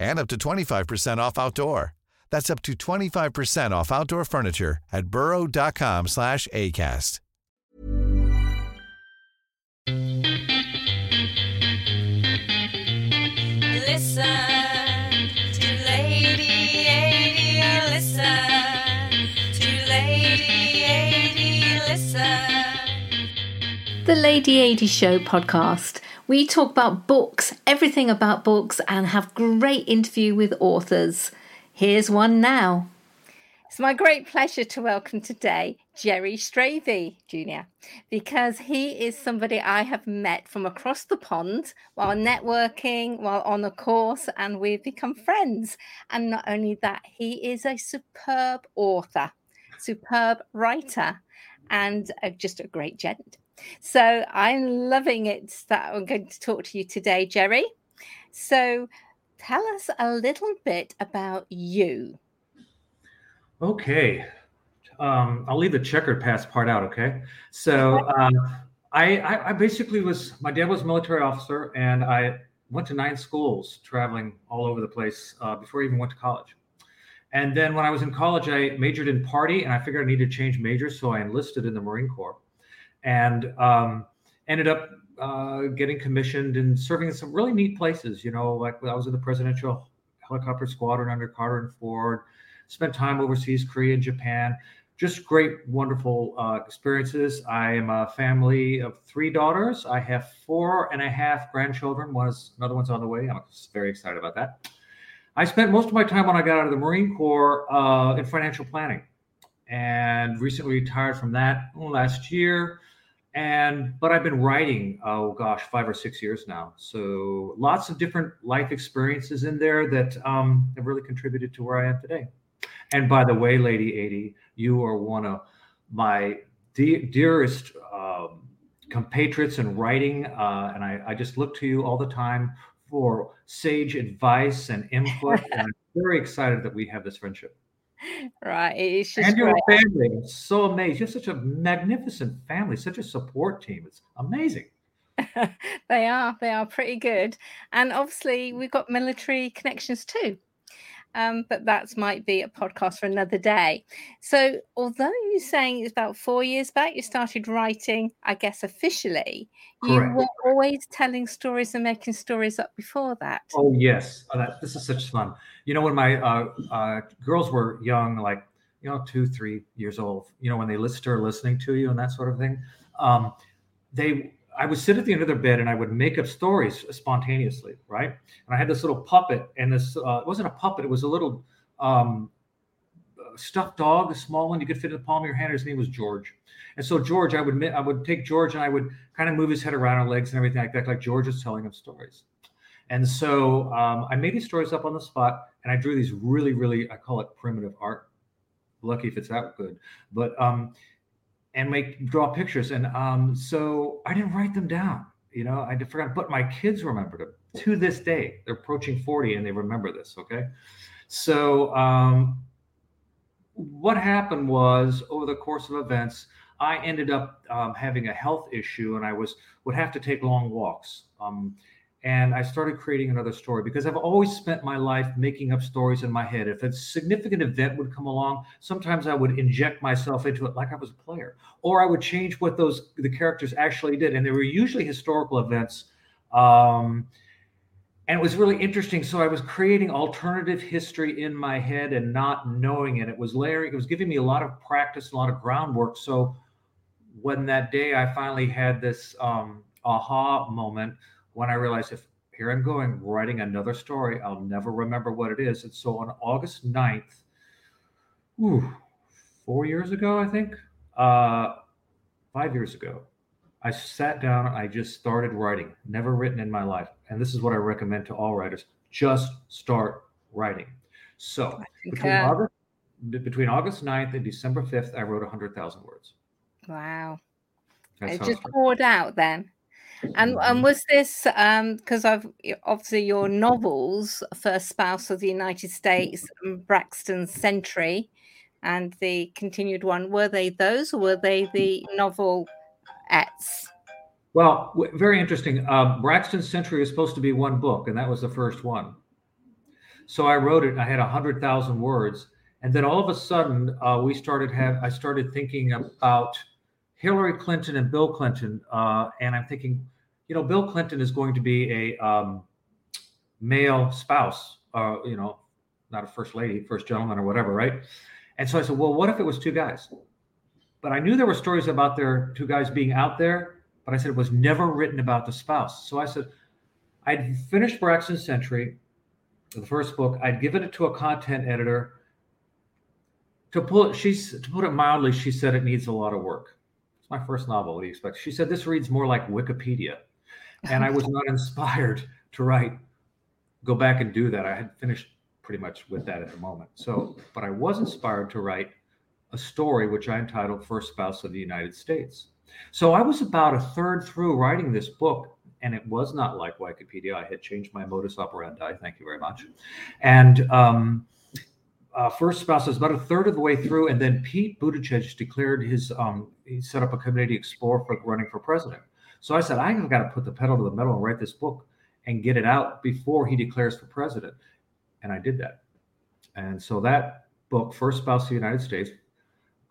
and up to 25% off outdoor. That's up to 25% off outdoor furniture at burrow.com slash ACAST. Listen to Lady A, listen to Lady A, listen. The Lady AD Show podcast. We talk about books, everything about books, and have great interview with authors. Here's one now. It's my great pleasure to welcome today Jerry Stravey Jr. because he is somebody I have met from across the pond while networking, while on a course, and we've become friends. And not only that, he is a superb author, superb writer, and just a great gent. So I'm loving it that I'm going to talk to you today, Jerry. So tell us a little bit about you. Okay. Um, I'll leave the checkered past part out. Okay. So uh, I, I, I basically was, my dad was a military officer and I went to nine schools traveling all over the place uh, before I even went to college. And then when I was in college, I majored in party and I figured I needed to change majors. So I enlisted in the Marine Corps and um, ended up uh, getting commissioned and serving in some really neat places. You know, like I was in the Presidential Helicopter Squadron under Carter and Ford, spent time overseas, Korea and Japan. Just great, wonderful uh, experiences. I am a family of three daughters. I have four and a half grandchildren. One is another one's on the way. I'm very excited about that. I spent most of my time when I got out of the Marine Corps uh, in financial planning, and recently retired from that last year and but i've been writing oh gosh five or six years now. So lots of different life experiences in there that um, have really contributed to where i am today. And by the way lady AD you are one of my de- dearest um, compatriots in writing uh, and I, I just look to you all the time for sage advice and input and i'm very excited that we have this friendship right. It's just and your great. family. I'm so amazed. You're such a magnificent family, such a support team. It's amazing. they are. They are pretty good. And obviously, we've got military connections too. Um, but that might be a podcast for another day. So, although you're saying it's about four years back, you started writing, I guess, officially, Correct. you were always telling stories and making stories up before that. Oh yes, oh, that, this is such fun. You know, when my uh, uh, girls were young, like you know, two, three years old, you know, when they list are listening to you and that sort of thing, um, they I would sit at the end of their bed and I would make up stories spontaneously, right? And I had this little puppet, and this uh, it wasn't a puppet; it was a little um, stuffed dog, a small one you could fit in the palm of your hand. His name was George. And so George, I would I would take George and I would kind of move his head around and legs and everything like that, like George is telling him stories. And so um, I made these stories up on the spot, and I drew these really, really I call it primitive art. Lucky if it's that good, but um, and make draw pictures. And um, so I didn't write them down. You know, I forgot, but my kids remembered them to this day. They're approaching 40 and they remember this. Okay. So um, what happened was over the course of events, I ended up um, having a health issue and I was would have to take long walks. Um, and I started creating another story because I've always spent my life making up stories in my head. If a significant event would come along, sometimes I would inject myself into it like I was a player, or I would change what those the characters actually did, and they were usually historical events. Um, and it was really interesting. So I was creating alternative history in my head and not knowing it. It was layering. It was giving me a lot of practice, a lot of groundwork. So when that day I finally had this um, aha moment when I realized if here I'm going writing another story, I'll never remember what it is. And so on August 9th, ooh, four years ago, I think, uh, five years ago, I sat down, I just started writing, never written in my life. And this is what I recommend to all writers just start writing. So between concur. August, between August 9th and December 5th, I wrote 100,000 words. Wow. That's it just poured out then. And and was this um because I've obviously your novels, First Spouse of the United States, and Braxton Century, and the continued one, were they those or were they the novel ets? Well, w- very interesting. Um, Braxton Century is supposed to be one book, and that was the first one. So I wrote it. I had a hundred thousand words, and then all of a sudden, uh, we started have. I started thinking about Hillary Clinton and Bill Clinton, uh, and I'm thinking, you know, Bill Clinton is going to be a um, male spouse, uh, you know, not a first lady, first gentleman, or whatever, right? And so I said, well, what if it was two guys? But I knew there were stories about their two guys being out there, but I said it was never written about the spouse. So I said, I'd finished Braxton Century, the first book. I'd given it to a content editor. To put she's to put it mildly, she said it needs a lot of work. My first novel. What do you expect? She said this reads more like Wikipedia, and I was not inspired to write. Go back and do that. I had finished pretty much with that at the moment. So, but I was inspired to write a story which I entitled First Spouse of the United States. So I was about a third through writing this book, and it was not like Wikipedia. I had changed my modus operandi. Thank you very much. And um, uh, First Spouse was about a third of the way through, and then Pete Buttigieg declared his. Um, he set up a committee to explore for running for president. So I said, I've got to put the pedal to the metal and write this book and get it out before he declares for president. And I did that. And so that book, First Spouse of the United States,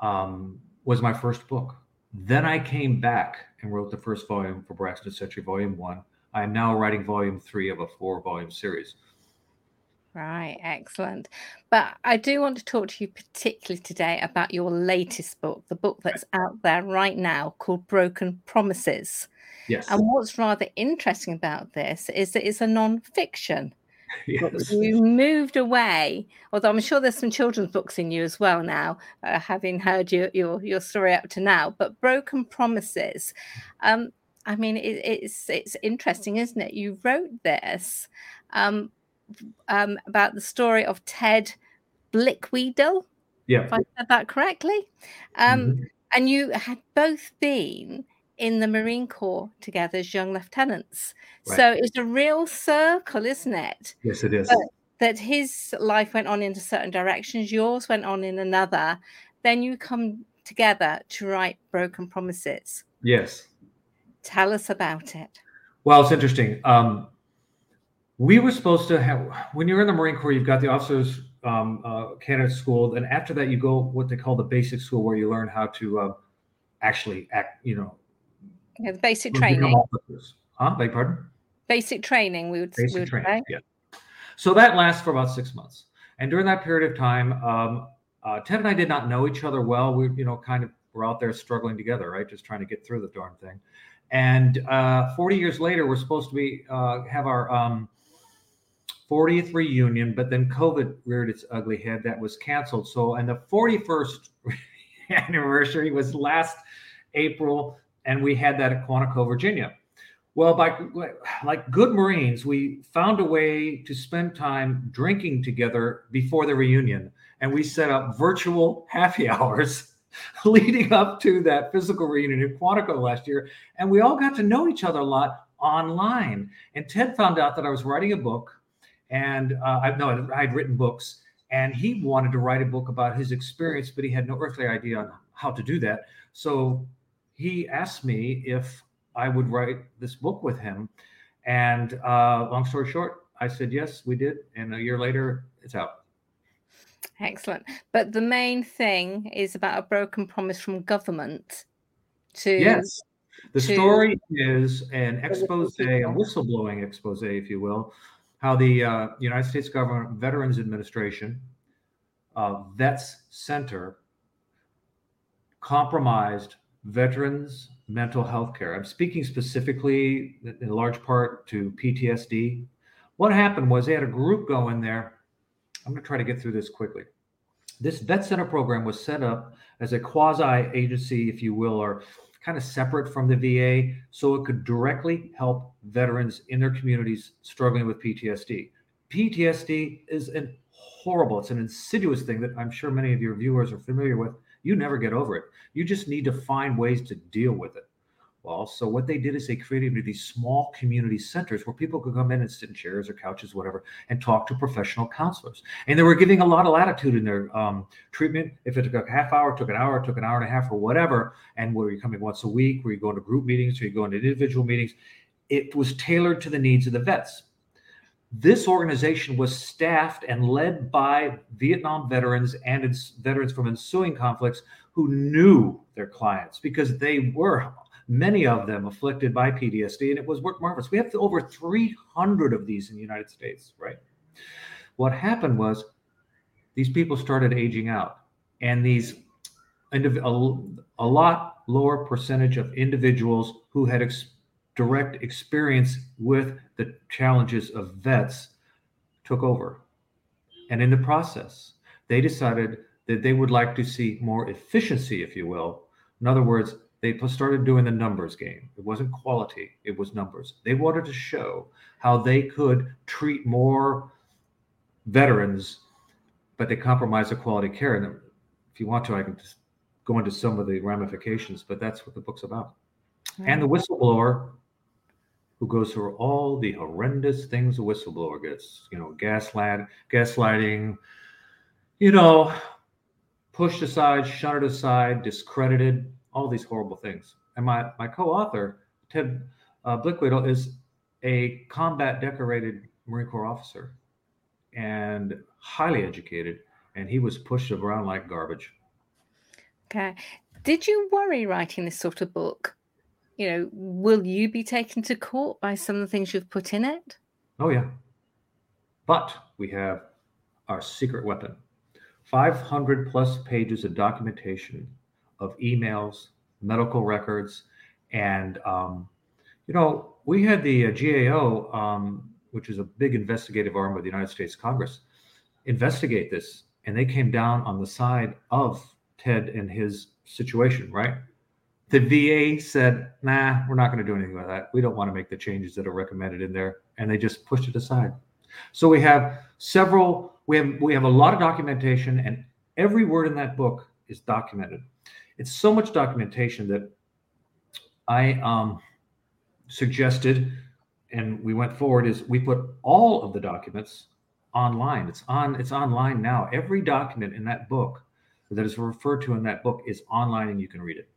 um, was my first book. Then I came back and wrote the first volume for Braxton Century, Volume One. I am now writing Volume Three of a four-volume series. Right, excellent. But I do want to talk to you particularly today about your latest book, the book that's out there right now called Broken Promises. Yes. And what's rather interesting about this is that it's a non-fiction. yes. You moved away, although I'm sure there's some children's books in you as well now, uh, having heard your, your your story up to now. But Broken Promises, um, I mean, it, it's it's interesting, isn't it? You wrote this um, um, about the story of Ted Blickwedel, Yeah. if I said that correctly, um, Mhm. and you had both been in the Marine Corps together as young lieutenants. Right. So it's a real circle, isn't it? Yes, it is. But that his life went on into certain directions, yours went on in another. Then you come together to write Broken Promises. Yes. Tell us about it. Well, it's interesting. Um, we were supposed to have when you're in the Marine Corps, you've got the officers um, uh, candidate school, and after that, you go what they call the basic school, where you learn how to uh, actually act. You know, Yeah, the basic training. officers. Huh? Beg pardon? Basic training, we would, we basic would training. say. Yeah. So that lasts for about six months, and during that period of time, um, uh, Ted and I did not know each other well. We, you know, kind of were out there struggling together, right, just trying to get through the darn thing. And uh, 40 years later, we're supposed to be uh, have our um, 40th reunion, but then COVID reared its ugly head. That was canceled. So, and the 41st anniversary was last April, and we had that at Quantico, Virginia. Well, by like good Marines, we found a way to spend time drinking together before the reunion, and we set up virtual happy hours leading up to that physical reunion at Quantico last year, and we all got to know each other a lot online. And Ted found out that I was writing a book, and uh, I no, I had written books, and he wanted to write a book about his experience, but he had no earthly idea on how to do that. So he asked me if I would write this book with him. And uh, long story short, I said yes, we did, and a year later, it's out. Excellent. But the main thing is about a broken promise from government to Yes. The to- story is an expose, a whistleblowing expose, if you will, how the uh, United States Government Veterans Administration, uh, Vets Center, compromised veterans mental health care. I'm speaking specifically in large part to PTSD. What happened was they had a group go in there. I'm going to try to get through this quickly. This vet center program was set up as a quasi agency, if you will, or kind of separate from the VA, so it could directly help veterans in their communities struggling with PTSD. PTSD is an horrible, it's an insidious thing that I'm sure many of your viewers are familiar with. You never get over it. You just need to find ways to deal with it. Well, so what they did is they created these small community centers where people could come in and sit in chairs or couches, whatever, and talk to professional counselors. And they were giving a lot of latitude in their um, treatment. If it took a half hour, took an hour, took an hour and a half, or whatever, and were you coming once a week, were you going to group meetings, were you going to individual meetings? It was tailored to the needs of the vets. This organization was staffed and led by Vietnam veterans and veterans from ensuing conflicts who knew their clients because they were many of them afflicted by PTSD, and it was marvelous. We have over 300 of these in the United States, right? What happened was these people started aging out, and these a, lot lower percentage of individuals who had ex- direct experience with the challenges of vets took over. And in the process, they decided that they would like to see more efficiency, if you will. In other words, they started doing the numbers game. It wasn't quality, it was numbers. They wanted to show how they could treat more veterans, but they compromised the quality care. And if you want to, I can just go into some of the ramifications, but that's what the book's about. Right. And the whistleblower who goes through all the horrendous things a whistleblower gets, you know, gaslight, gaslighting, you know, pushed aside, shunted aside, discredited, all these horrible things. And my my co-author Ted uh, Blickwedel is a combat decorated Marine Corps officer and highly educated, and he was pushed around like garbage. Okay. Did you worry writing this sort of book? You know, will you be taken to court by some of the things you've put in it? Oh, yeah. But we have our secret weapon 500 plus pages of documentation of emails, medical records, and um, you know we had the uh, GAO, um, which is a big investigative arm of the United States Congress, investigate this, and they came down on the side of Ted and his situation. Right? The VA said, "Nah, we're not going to do anything about that. We don't want to make the changes that are recommended in there," and they just pushed it aside. So we have several. We have we have a lot of documentation, and every word in that book is documented it's so much documentation that I um, suggested, and we went forward. Is we put all of the documents online. It's on. It's online now. Every document in that book that is referred to in that book is online, and you can read it.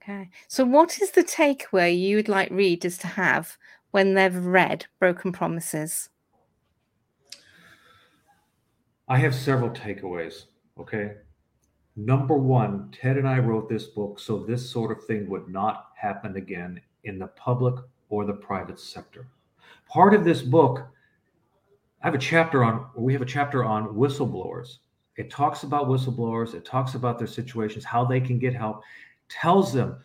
Okay. So, what is the takeaway you would like readers to have when they've read Broken Promises? I have several takeaways. Okay number one, Ted and I wrote this book so this sort of thing would not happen again in the public or the private sector. Part of this book, I have a chapter on, we have a chapter on whistleblowers. It talks about whistleblowers, it talks about their situations, how they can get help, tells them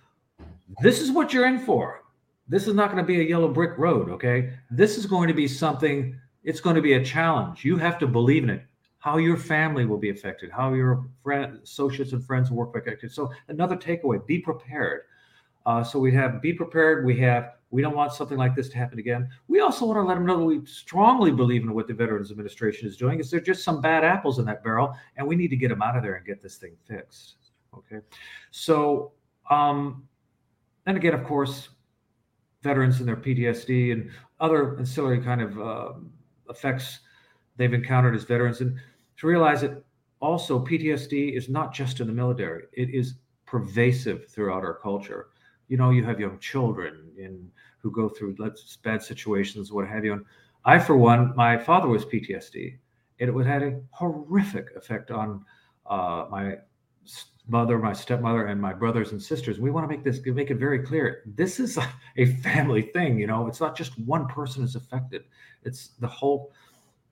this is what you're in for. This is not going to be a yellow brick road, okay? This is going to be something, it's going to be a challenge. You have to believe in it how your family will be affected, how your friend, associates and friends will work affected. So another takeaway: be prepared. Uh, so we have be prepared. We have we don't want something like this to happen again. We also want to let them know that we strongly believe in what the Veterans Administration is doing. Is there just some bad apples in that barrel, and we need to get them out of there and get this thing fixed. Okay, so um, and again, of course, veterans and their PTSD and other ancillary kind of uh, effects they've encountered as veterans, and to realize that also PTSD is not just in the military, it is pervasive throughout our culture. You know, you have young children in, who go through bad situations, what have you. And I, for one, my father was PTSD. and It had a horrific effect on uh, my mother, my stepmother, and my brothers and sisters. We want to make this make it very clear. This is a family thing. You know, it's not just one person is affected. It's the whole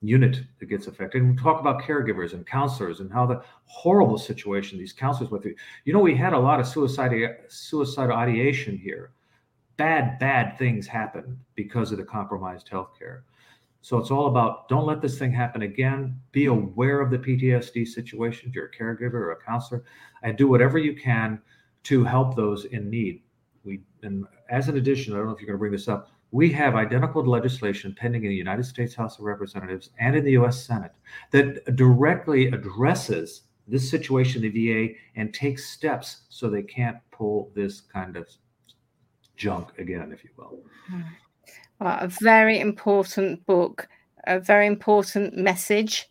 unit that gets affected. And we talk about caregivers and counselors and how the horrible situation these counselors went through. You know, we had a lot of suicide suicidal ideation here. Bad, bad things happen because of the compromised healthcare. So it's all about don't let this thing happen again. Be aware of the PTSD situation if you're a caregiver or a counselor, and do whatever you can to help those in need. We and as an addition, I don't know if you're going to bring this up we have identical legislation pending in the United States House of Representatives and in the US Senate that directly addresses this situation in the VA and takes steps so they can't pull this kind of junk again, if you will. Well, a very important book, a very important message,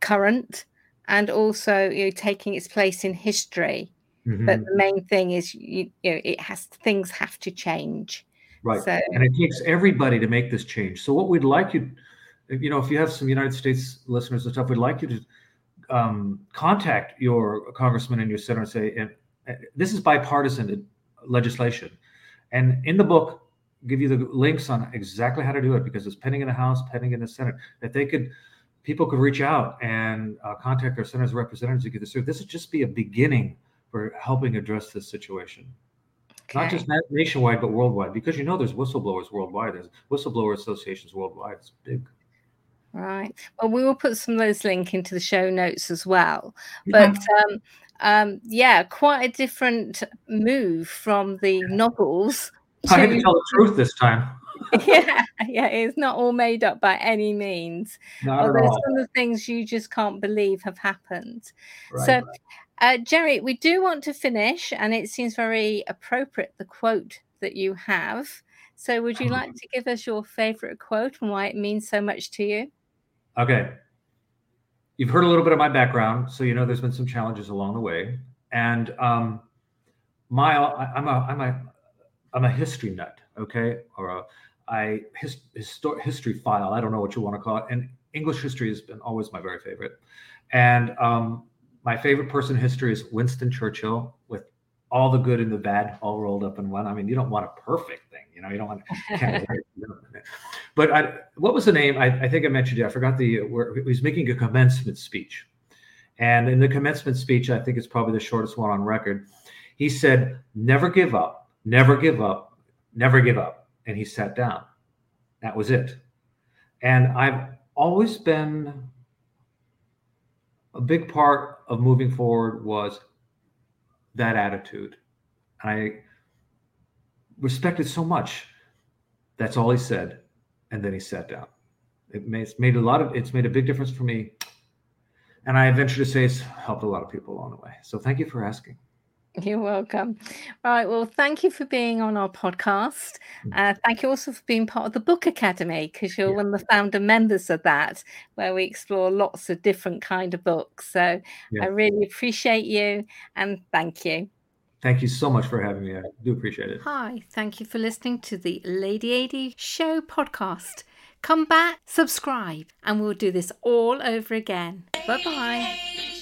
current, and also you know, taking its place in history. Mm-hmm. But the main thing is, you, you know, it has things have to change Right. So, and it takes everybody to make this change. So what we'd like you, you know, if you have some United States listeners and stuff, we'd like you to um, contact your congressman and your senator and say, and, and this is bipartisan legislation. And in the book, give you the links on exactly how to do it because it's pending in the House, pending in the Senate, that they could, people could reach out and uh, contact their senators representatives to get this through. This would just be a beginning for helping address this situation. Okay. Not just nationwide, but worldwide, because you know there's whistleblowers worldwide. There's whistleblower associations worldwide. It's big. Right. Well, we will put some of those link into the show notes as well. But um, um, yeah, quite a different move from the novels. I had to tell the truth this time. yeah, yeah, it's not all made up by any means. Not Although some of the things you just can't believe have happened. Right, so right. Uh, Jerry, we do want to finish, and it seems very appropriate the quote that you have. So, would you like to give us your favorite quote and why it means so much to you? Okay. You've heard a little bit of my background, so you know there's been some challenges along the way. And um, my, I'm a, I'm a, I'm a history nut, okay, or a, I his, histor- history file. I don't know what you want to call it. And English history has been always my very favorite. And um, my favorite person in history is Winston Churchill with all the good and the bad all rolled up in one. I mean, you don't want a perfect thing, you know, you don't want to. but I, what was the name? I, I, think I mentioned it. I forgot the, where he was making a commencement speech. And in the commencement speech, I think it's probably the shortest one on record. He said, never give up, never give up, never give up. And he sat down. That was it. And I've always been a big part of moving forward was that attitude. And I respected so much. That's all he said. And then he sat down. It made, it's made a lot of, it's made a big difference for me. And I venture to say it's helped a lot of people along the way. So thank you for asking. You're welcome. Right. Well, thank you for being on our podcast. Mm. Uh, thank you also for being part of the Book Academy because you're yeah. one of the founder members of that, where we explore lots of different kind of books. So yeah. I really appreciate you and thank you. Thank you so much for having me. I do appreciate it. Hi. Thank you for listening to the Lady AD Show podcast. Come back, subscribe, and we'll do this all over again. Bye bye.